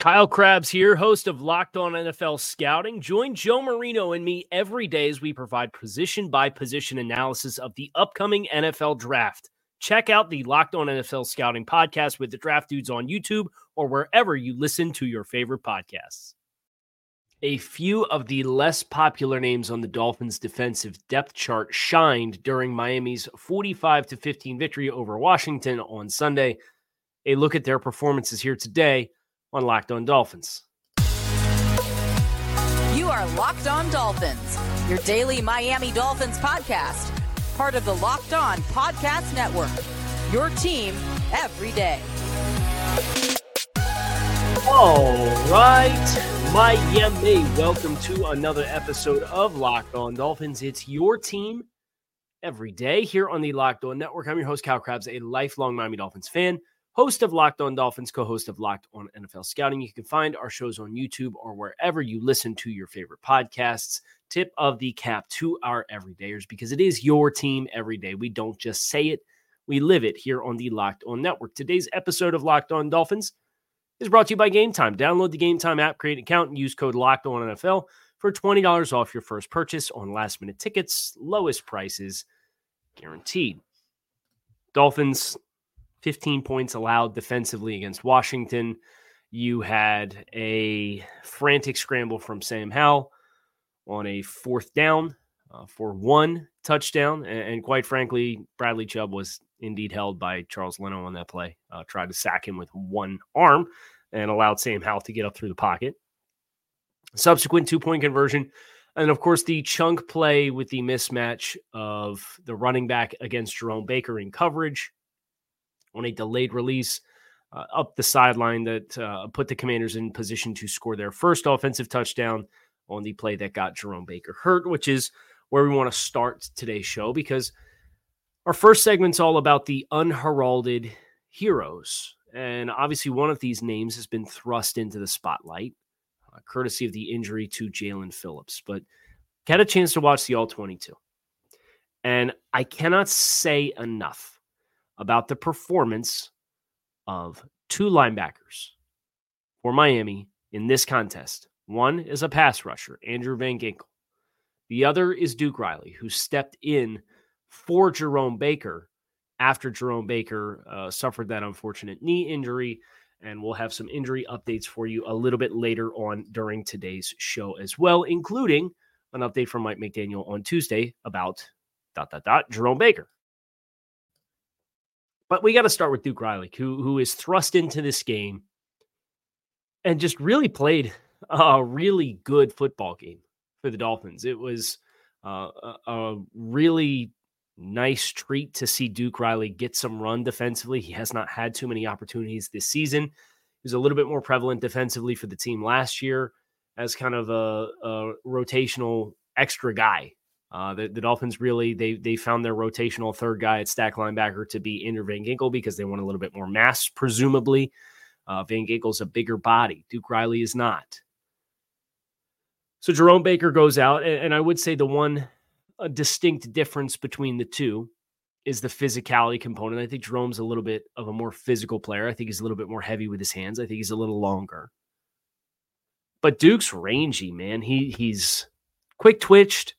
Kyle Crabbs here, host of Locked On NFL Scouting. Join Joe Marino and me every day as we provide position by position analysis of the upcoming NFL draft. Check out the Locked On NFL Scouting podcast with the draft dudes on YouTube or wherever you listen to your favorite podcasts. A few of the less popular names on the Dolphins' defensive depth chart shined during Miami's 45 15 victory over Washington on Sunday. A look at their performances here today on Locked On Dolphins. You are Locked On Dolphins, your daily Miami Dolphins podcast, part of the Locked On Podcast Network. Your team every day. All right, Miami, welcome to another episode of Locked On Dolphins. It's your team every day here on the Locked On Network. I'm your host, Cal Crabbs, a lifelong Miami Dolphins fan host of Locked On Dolphins, co host of Locked On NFL Scouting. You can find our shows on YouTube or wherever you listen to your favorite podcasts. Tip of the cap to our everydayers because it is your team every day. We don't just say it, we live it here on the Locked On Network. Today's episode of Locked On Dolphins is brought to you by Game Time. Download the Game Time app, create an account, and use code Locked On NFL for $20 off your first purchase on last minute tickets, lowest prices guaranteed. Dolphins 15 points allowed defensively against Washington. You had a frantic scramble from Sam Howell on a fourth down uh, for one touchdown. And, and, quite frankly, Bradley Chubb was indeed held by Charles Leno on that play. Uh, tried to sack him with one arm and allowed Sam Howell to get up through the pocket. Subsequent two point conversion. And of course, the chunk play with the mismatch of the running back against Jerome Baker in coverage on a delayed release uh, up the sideline that uh, put the Commanders in position to score their first offensive touchdown on the play that got Jerome Baker hurt, which is where we want to start today's show because our first segment's all about the unheralded heroes. And obviously, one of these names has been thrust into the spotlight, uh, courtesy of the injury to Jaelan Phillips. But had a chance to watch the All 22. And I cannot say enough about the performance of two linebackers for Miami in this contest. One is a pass rusher, Andrew Van Ginkel. The other is Duke Riley, who stepped in for Jerome Baker after Jerome Baker uh, suffered that unfortunate knee injury. And we'll have some injury updates for you a little bit later on during today's show as well, including an update from Mike McDaniel on Tuesday about dot dot dot Jerome Baker. But we got to start with Duke Riley, who who is thrust into this game and just really played a really good football game for the Dolphins. It was uh, a, really nice treat to see Duke Riley get some run defensively. He has not had too many opportunities this season. He was a little bit more prevalent defensively for the team last year as kind of a, a rotational extra guy uh, the, the, Dolphins really they they found their rotational third guy at stack linebacker to be Andrew Van Ginkel because they want a little bit more mass, presumably. Uh, Van Ginkel's a bigger body. Duke Riley is not. So Jerome Baker goes out, and, and I would say the one distinct difference between the two is the physicality component. I think Jerome's a little bit of a more physical player. I think he's a little bit more heavy with his hands. I think he's a little longer. But Duke's rangy, man. He he's quick twitched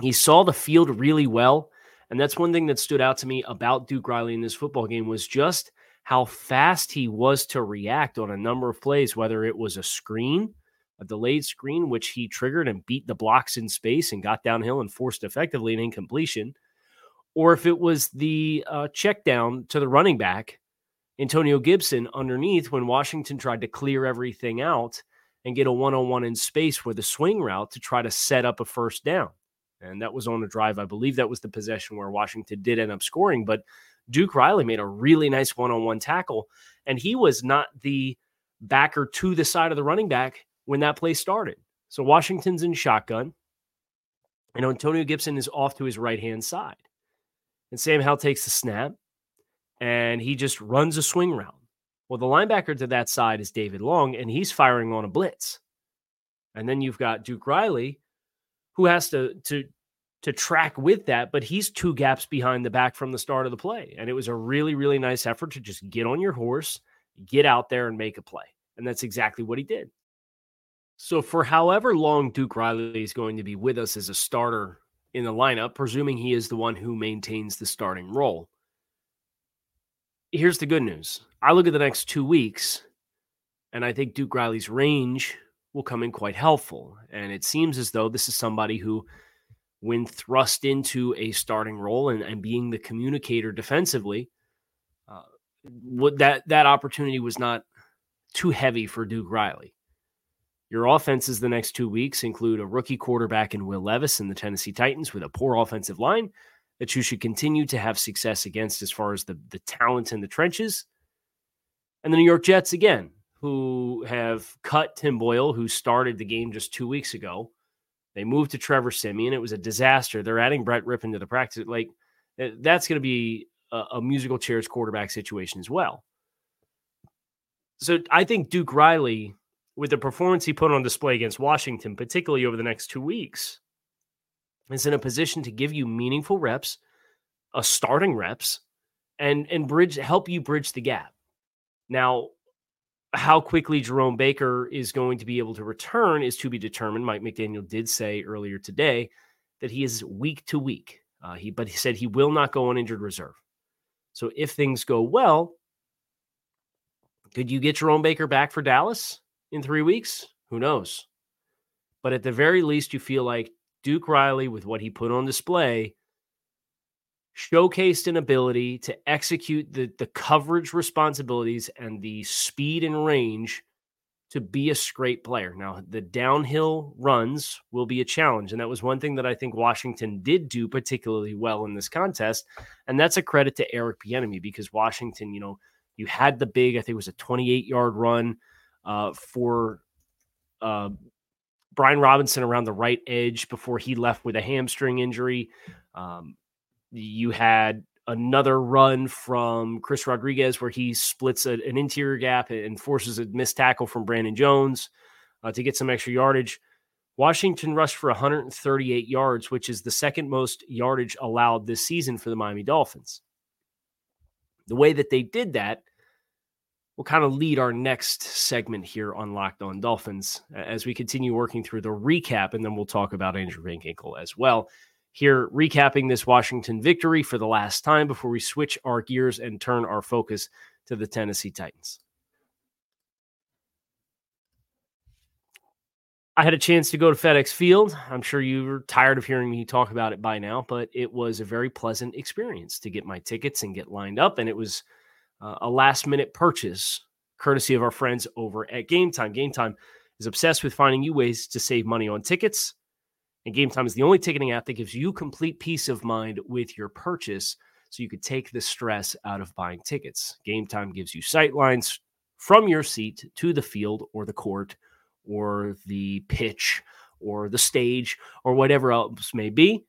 he saw the field really well. And that's one thing that stood out to me about Duke Riley in this football game was just how fast he was to react on a number of plays, whether it was a screen, a delayed screen, which he triggered and beat the blocks in space and got downhill and forced effectively an incompletion, or if it was the uh, check down to the running back, Antonio Gibson, underneath when Washington tried to clear everything out and get a one on one in space with a swing route to try to set up a first down And that was on a drive. I believe that was the possession where Washington did end up scoring. But Duke Riley made a really nice one on one tackle. And he was not the backer to the side of the running back when that play started. So Washington's in shotgun. And Antonio Gibson is off to his right hand side. And Sam Howell takes the snap and he just runs a swing route. Well, the linebacker to that side is David Long, and he's firing on a blitz. And then you've got Duke Riley, who has to to to track with that, but he's two gaps behind the back from the start of the play. And it was a really, really nice effort to just get on your horse, get out there and make a play. And that's exactly what he did. So, for however long Duke Riley is going to be with us as a starter in the lineup, presuming he is the one who maintains the starting role, here's the good news. I look at the next two weeks, and I think Duke Riley's range will come in quite helpful. And it seems as though this is somebody who, when thrust into a starting role and, and being the communicator defensively, uh, what that that opportunity was not too heavy for Duke Riley. Your offenses the next two weeks include a rookie quarterback in Will Levis and the Tennessee Titans with a poor offensive line that you should continue to have success against as far as the, the talent in the trenches. And the New York Jets, again, who have cut Tim Boyle, who started the game just two weeks ago. They moved to Trevor Siemian. It was a disaster. They're adding Brett Rypien to the practice. Like, eh, that's going to be a, a musical chairs quarterback situation as well. So I think Duke Riley, with the performance he put on display against Washington, particularly over the next two weeks, is in a position to give you meaningful reps, a starting reps, and and bridge help you bridge the gap. Now, how quickly Jerome Baker is going to be able to return is to be determined. Mike McDaniel did say earlier today that he is week to week. Uh, he but he said he will not go on injured reserve. So if things go well, could you get Jerome Baker back for Dallas in three weeks? Who knows? But at the very least, you feel like Duke Riley, with what he put on display, showcased an ability to execute the, the coverage responsibilities and the speed and range to be a straight player. Now, the downhill runs will be a challenge. And that was one thing that I think Washington did do particularly well in this contest. And that's a credit to Eric Bieniemy because Washington, you know, you had the big, I think it was a 28 yard run uh, for uh, Brian Robinson around the right edge before he left with a hamstring injury. Um, you had another run from Chris Rodriguez where he splits a, an interior gap and forces a missed tackle from Brandon Jones uh, to get some extra yardage. Washington rushed for 138 yards, which is the second most yardage allowed this season for the Miami Dolphins. The way that they did that will kind of lead our next segment here on Locked On Dolphins as we continue working through the recap, and then we'll talk about Andrew Van Ginkel as well. Here, recapping this Washington victory for the last time before we switch our gears and turn our focus to the Tennessee Titans. I had a chance to go to FedEx Field. I'm sure you're tired of hearing me talk about it by now, but it was a very pleasant experience to get my tickets and get lined up. And it was uh, a last minute purchase courtesy of our friends over at Game Time. Game Time is obsessed with finding you ways to save money on tickets. And Game Time is the only ticketing app that gives you complete peace of mind with your purchase so you could take the stress out of buying tickets. Game Time gives you sight lines from your seat to the field or the court or the pitch or the stage or whatever else may be.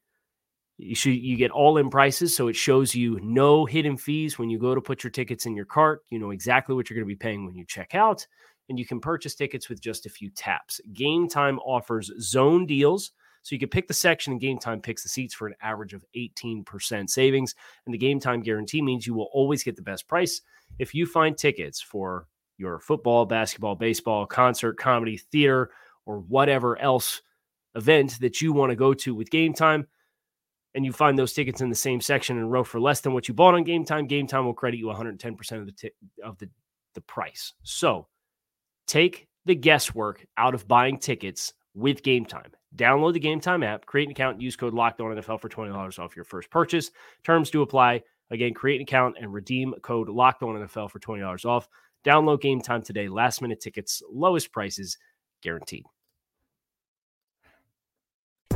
You should you get all in prices, so it shows you no hidden fees when you go to put your tickets in your cart. You know exactly what you're going to be paying when you check out, and you can purchase tickets with just a few taps. Game Time offers zone deals, so you can pick the section, and Game Time picks the seats for an average of 18% savings. And the Game Time guarantee means you will always get the best price. If you find tickets for your football, basketball, baseball, concert, comedy, theater, or whatever else event that you want to go to with Game Time and you find those tickets in the same section and row for less than what you bought on Game Time, Game Time will credit you 110% of the t- of the the price. So, take the guesswork out of buying tickets with Game Time. Download the Game Time app, create an account, use code Locked On NFL for twenty dollars off your first purchase. Terms do apply. Again, create an account and redeem code Locked On NFL for twenty dollars off. Download Game Time today. Last minute tickets, lowest prices guaranteed.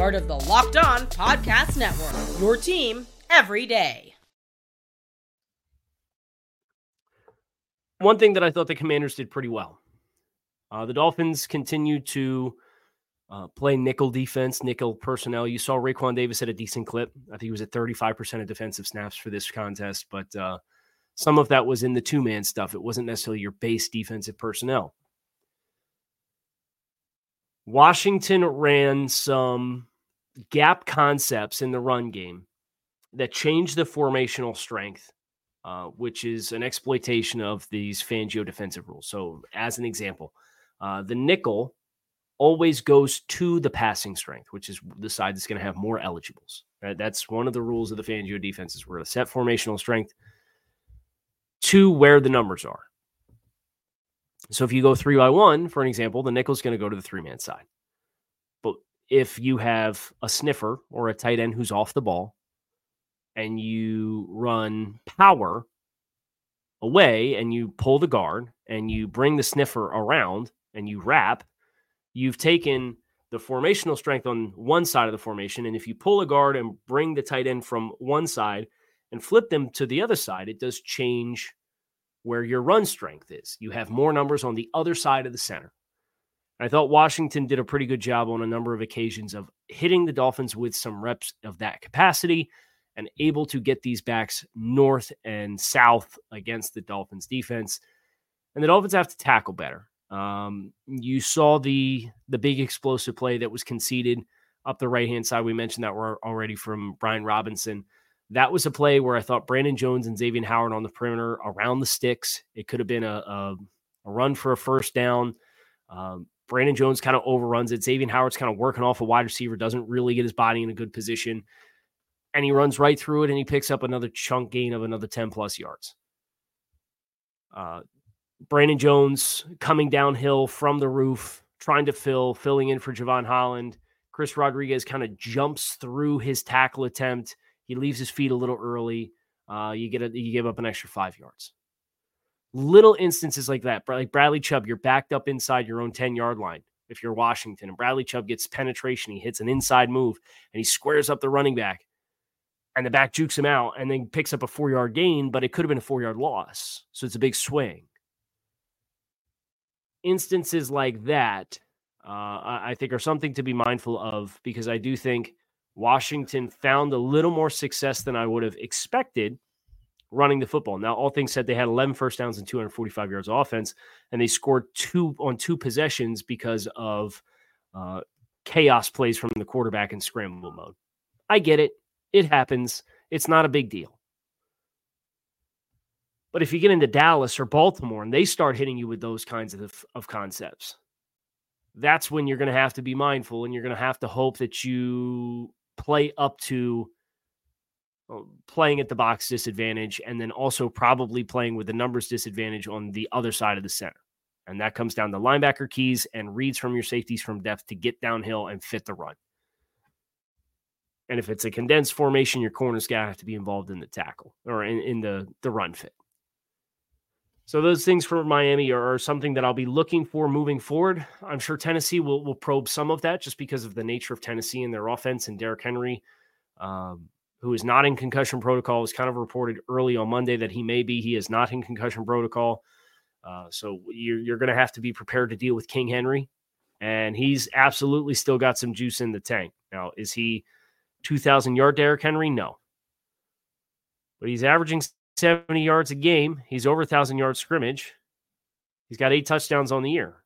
part of the Locked On Podcast Network. Your team every day. One thing that I thought the Commanders did pretty well. Uh, the Dolphins continue to uh, play nickel defense, nickel personnel. You saw Raekwon Davis at a decent clip. I think he was at 35% of defensive snaps for this contest, but uh, some of that was in the two man stuff. It wasn't necessarily your base defensive personnel. Washington ran some gap concepts in the run game that change the formational strength, uh, which is an exploitation of these Fangio defensive rules. So, as an example, uh, the nickel always goes to the passing strength, which is the side that's going to have more eligibles. Right? That's one of the rules of the Fangio defenses. We're going to set formational strength to where the numbers are. So if you go three by one, for an example, the nickel is going to go to the three man side if you have a sniffer or a tight end who's off the ball and you run power away and you pull the guard and you bring the sniffer around and you wrap, you've taken the formational strength on one side of the formation. And if you pull a guard and bring the tight end from one side and flip them to the other side, it does change where your run strength is. You have more numbers on the other side of the center. I thought Washington did a pretty good job on a number of occasions of hitting the Dolphins with some reps of that capacity and able to get these backs north and south against the Dolphins defense. And the Dolphins have to tackle better. Um, you saw the the big explosive play that was conceded up the right hand side. We mentioned that were already from Brian Robinson. That was a play where I thought Brandon Jones and Xavier Howard on the perimeter around the sticks. It could have been a, a, a run for a first down. Um, Brandon Jones kind of overruns it. Xavier Howard's kind of working off a wide receiver, doesn't really get his body in a good position. And he runs right through it and he picks up another chunk gain of another 10 plus yards. Uh, Brandon Jones coming downhill from the roof, trying to fill, filling in for Jevon Holland. Chris Rodriguez kind of jumps through his tackle attempt. He leaves his feet a little early. Uh, you get a, you give up an extra five yards little instances like that, like Bradley Chubb, you're backed up inside your own 10 yard line. If you're Washington and Bradley Chubb gets penetration, he hits an inside move and he squares up the running back and the back jukes him out and then picks up a four yard gain, but it could have been a four yard loss. So it's a big swing. Instances like that, uh, I think, are something to be mindful of because I do think Washington found a little more success than I would have expected running the football. Now, all things said, they had 11 first downs and 245 yards of offense, and they scored two on two possessions because of uh, chaos plays from the quarterback in scramble mode. I get it. It happens. It's not a big deal. But if you get into Dallas or Baltimore and they start hitting you with those kinds of, of concepts, that's when you're going to have to be mindful and you're going to have to hope that you play up to playing at the box disadvantage and then also probably playing with the numbers disadvantage on the other side of the center. And that comes down to linebacker keys and reads from your safeties from depth to get downhill and fit the run. And if it's a condensed formation, your corners got to have to be involved in the tackle or in, in the, the run fit. So those things for Miami are, are, something that I'll be looking for moving forward. I'm sure Tennessee will will probe some of that just because of the nature of Tennessee and their offense and Derrick Henry. Um, who is not in concussion protocol, was kind of reported early on Monday that he may be. He is not in concussion protocol. Uh, so you're, you're going to have to be prepared to deal with King Henry. And he's absolutely still got some juice in the tank. Now, is he 2,000 yard Derrick Henry? No. But he's averaging 70 yards a game. He's over 1,000 yards scrimmage. He's got eight touchdowns on the year.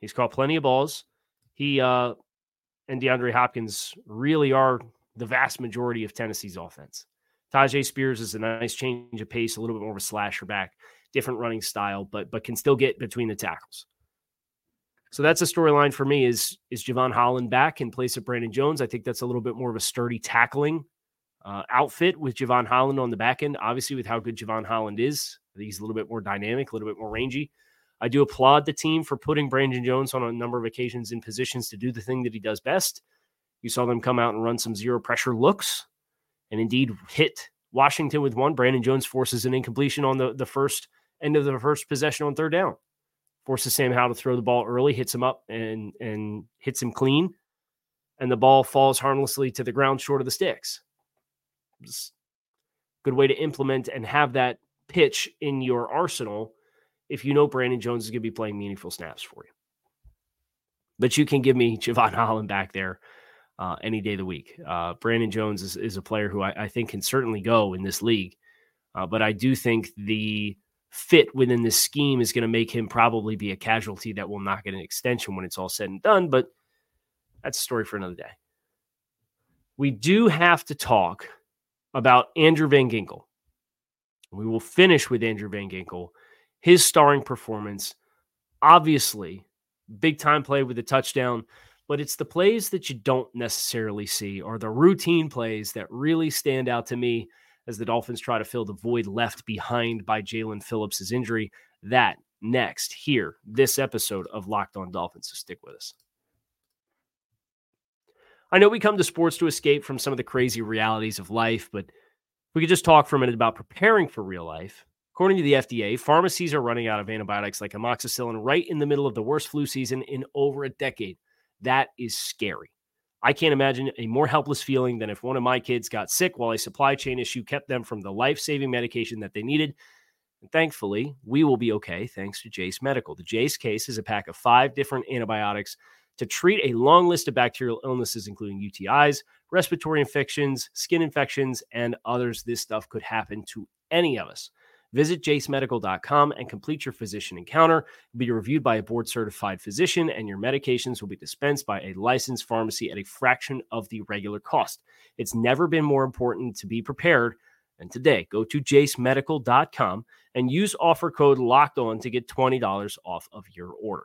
He's caught plenty of balls. He uh, and DeAndre Hopkins really are the vast majority of Tennessee's offense. Tyjae Spears is a nice change of pace, a little bit more of a slasher back, different running style, but but can still get between the tackles. So that's a storyline for me. Is is Jevon Holland back in place of Brandon Jones? I think that's a little bit more of a sturdy tackling uh, outfit with Jevon Holland on the back end. Obviously, with how good Jevon Holland is, he's a little bit more dynamic, a little bit more rangy. I do applaud the team for putting Brandon Jones on a number of occasions in positions to do the thing that he does best. You saw them come out and run some zero pressure looks and indeed hit Washington with one. Brandon Jones forces an incompletion on the, the first end of the first possession on third down. Forces Sam Howell to throw the ball early, hits him up and and hits him clean. And the ball falls harmlessly to the ground short of the sticks. good way to implement and have that pitch in your arsenal if you know Brandon Jones is going to be playing meaningful snaps for you. But you can give me Jevon Holland back there uh, any day of the week. Uh, Brandon Jones is, is, a player who I, I, think can certainly go in this league. Uh, but I do think the fit within this scheme is going to make him probably be a casualty that will not get an extension when it's all said and done. But that's a story for another day. We do have to talk about Andrew Van Ginkel. We will finish with Andrew Van Ginkel his starring performance. Obviously, big time play with the touchdown, but it's the plays that you don't necessarily see or the routine plays that really stand out to me as the Dolphins try to fill the void left behind by Jaelan Phillips' injury. That next here, this episode of Locked On Dolphins. So stick with us. I know we come to sports to escape from some of the crazy realities of life, but we could just talk for a minute about preparing for real life. According to the FDA, pharmacies are running out of antibiotics like amoxicillin right in the middle of the worst flu season in over a decade. That is scary. I can't imagine a more helpless feeling than if one of my kids got sick while a supply chain issue kept them from the life saving medication that they needed. And thankfully, we will be okay thanks to Jase Medical. The Jase case is a pack of five different antibiotics to treat a long list of bacterial illnesses, including UTIs, respiratory infections, skin infections, and others. This stuff could happen to any of us. Visit jasemedical.com and complete your physician encounter. You'll be reviewed by a board certified physician, and your medications will be dispensed by a licensed pharmacy at a fraction of the regular cost. It's never been more important to be prepared. And today, go to jasemedical.com and use offer code locked on to get $20 off of your order.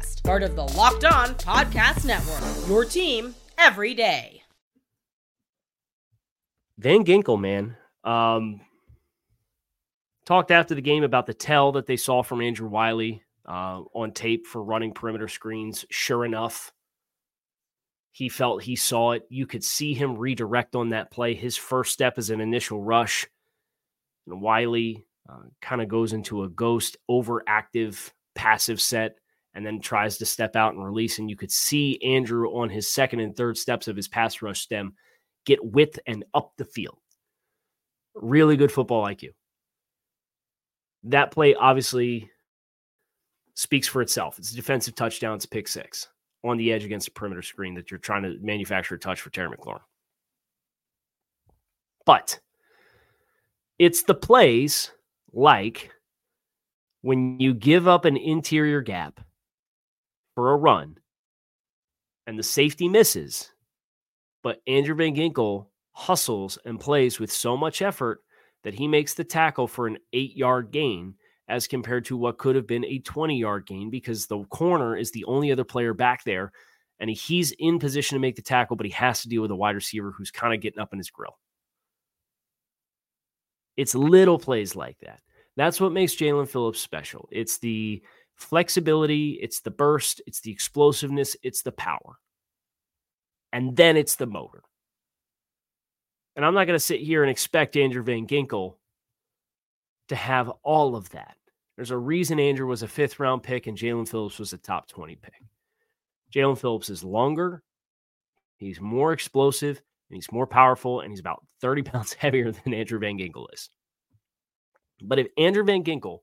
part of the Locked On Podcast Network. Your team every day. Van Ginkel, man, um, talked after the game about the tell that they saw from Andrew Wylie uh, on tape for running perimeter screens. Sure enough, he felt he saw it. You could see him redirect on that play. His first step is an initial rush. And Wylie uh, kind of goes into a ghost, overactive, passive set and then tries to step out and release. And you could see Andrew on his second and third steps of his pass rush stem get width and up the field. Really good football IQ. That play obviously speaks for itself. It's a defensive touchdown, it's a pick six on the edge against a perimeter screen that you're trying to manufacture a touch for Terry McLaurin. But it's the plays like when you give up an interior gap for a run and the safety misses, but Andrew Van Ginkel hustles and plays with so much effort that he makes the tackle for an eight yard gain as compared to what could have been a 20 yard gain because the corner is the only other player back there and he's in position to make the tackle, but he has to deal with a wide receiver who's kind of getting up in his grill. It's little plays like that. That's what makes Jaelan Phillips special. It's the flexibility, it's the burst, it's the explosiveness, it's the power. And then it's the motor. And I'm not going to sit here and expect Andrew Van Ginkel to have all of that. There's a reason Andrew was a fifth round pick and Jaelan Phillips was a top 20 pick. Jaelan Phillips is longer, he's more explosive, and he's more powerful, and he's about 30 pounds heavier than Andrew Van Ginkel is. But if Andrew Van Ginkel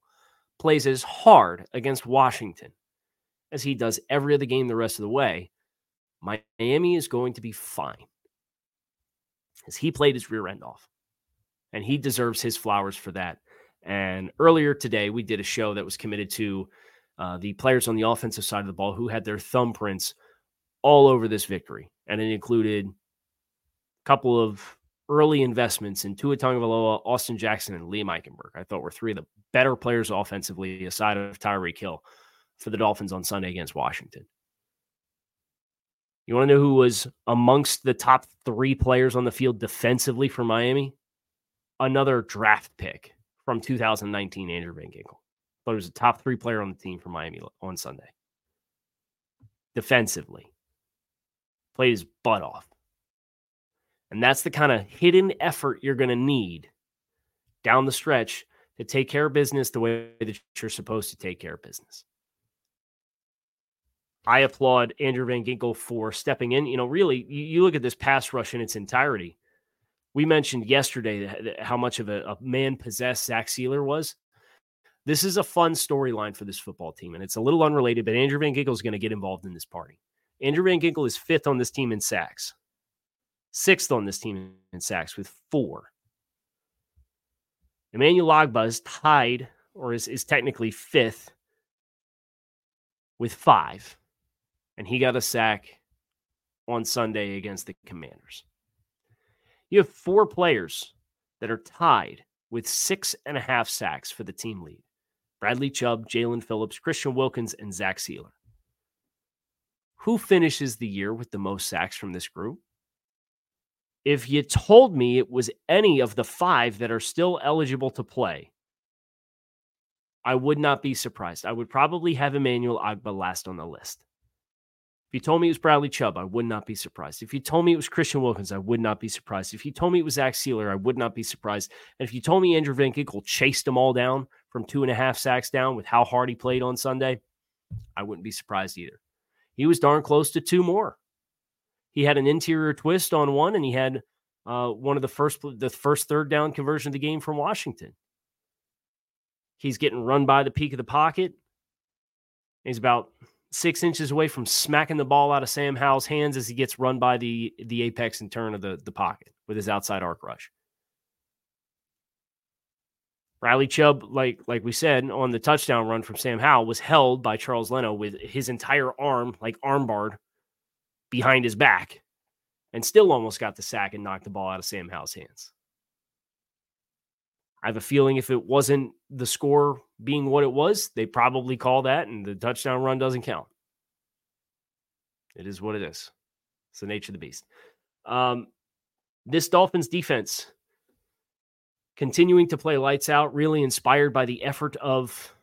plays as hard against Washington as he does every other game the rest of the way, Miami is going to be fine. As he played his rear end off. And he deserves his flowers for that. And earlier today, we did a show that was committed to uh, the players on the offensive side of the ball who had their thumbprints all over this victory. And it included a couple of early investments in Tua Tagovailoa, Austin Jackson, and Liam Eichenberg. I thought were three of the better players offensively aside of Tyreek Hill for the Dolphins on Sunday against Washington. You want to know who was amongst the top three players on the field defensively for Miami? Another draft pick from 2019, Andrew Van Ginkel. But he was a top three player on the team for Miami on Sunday. Defensively, played his butt off. And that's the kind of hidden effort you're going to need down the stretch to take care of business the way that you're supposed to take care of business. I applaud Andrew Van Ginkel for stepping in. You know, really, you, look at this pass rush in its entirety. We mentioned yesterday how much of a, a man possessed Zach Sieler was. This is a fun storyline for this football team, and it's a little unrelated, but Andrew Van Ginkel is going to get involved in this party. Andrew Van Ginkel is fifth on this team in sacks, sixth on this team in sacks with four. Emmanuel Ogbah is tied, or is, is technically fifth with five and he got a sack on Sunday against the Commanders. You have four players that are tied with six and a half sacks for the team lead Bradley Chubb, Jaelan Phillips, Christian Wilkins, and Zach Sieler. Who finishes the year with the most sacks from this group? If you told me it was any of the five that are still eligible to play, I would not be surprised. I would probably have Emmanuel Ogbah last on the list. If you told me it was Bradley Chubb, I would not be surprised. If you told me it was Christian Wilkins, I would not be surprised. If you told me it was Zach Sieler, I would not be surprised. And if you told me Andrew Van Ginkel chased them all down from two and a half sacks down with how hard he played on Sunday, I wouldn't be surprised either. He was darn close to two more. He had an interior twist on one, and he had uh, one of the first the first third down conversion of the game from Washington. He's getting run by the peak of the pocket. He's about six inches away from smacking the ball out of Sam Howell's hands as he gets run by the the apex and turn of the, the pocket with his outside arc rush. Riley Chubb, like like we said on the touchdown run from Sam Howell, was held by Charles Leno with his entire arm, like armbarred, behind his back, and still almost got the sack and knocked the ball out of Sam Howell's hands. I have a feeling if it wasn't the score being what it was, they probably call that and the touchdown run doesn't count. It is what it is. It's the nature of the beast. Um, this Dolphins defense continuing to play lights out, really inspired by the effort of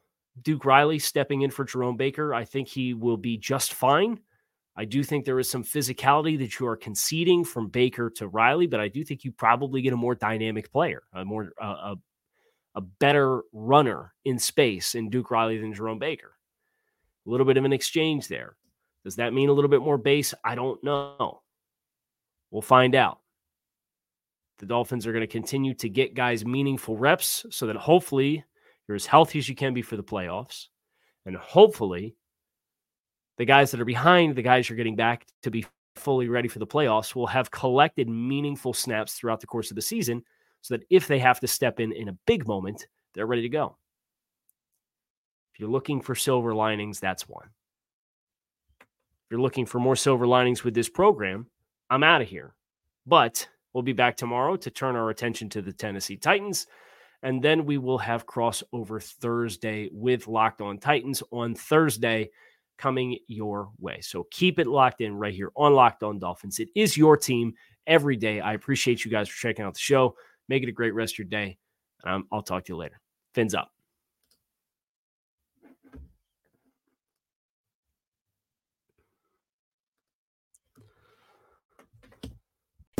Duke Riley stepping in for Jerome Baker. I think he will be just fine. I do think there is some physicality that you are conceding from Baker to Riley, but I do think you probably get a more dynamic player, a more uh, a, a better runner in space in Duke Riley than Jerome Baker. A little bit of an exchange there. Does that mean a little bit more base? I don't know. We'll find out. The Dolphins are going to continue to get guys meaningful reps so that hopefully you're as healthy as you can be for the playoffs. And hopefully the guys that are behind the guys you're getting back to be fully ready for the playoffs will have collected meaningful snaps throughout the course of the season so that if they have to step in in a big moment, they're ready to go. If you're looking for silver linings, that's one. If you're looking for more silver linings with this program, I'm out of here. But we'll be back tomorrow to turn our attention to the Tennessee Titans. And then we will have crossover Thursday with Locked On Titans on Thursday coming your way. So keep it locked in right here on Locked On Dolphins. It is your team every day. I appreciate you guys for checking out the show. Make it a great rest of your day. Um, I'll talk to you later. Fins up.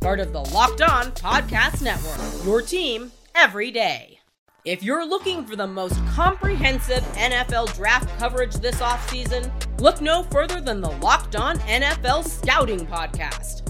part of the Locked On Podcast Network. Your team every day. If you're looking for the most comprehensive NFL draft coverage this offseason, look no further than the Locked On NFL Scouting Podcast.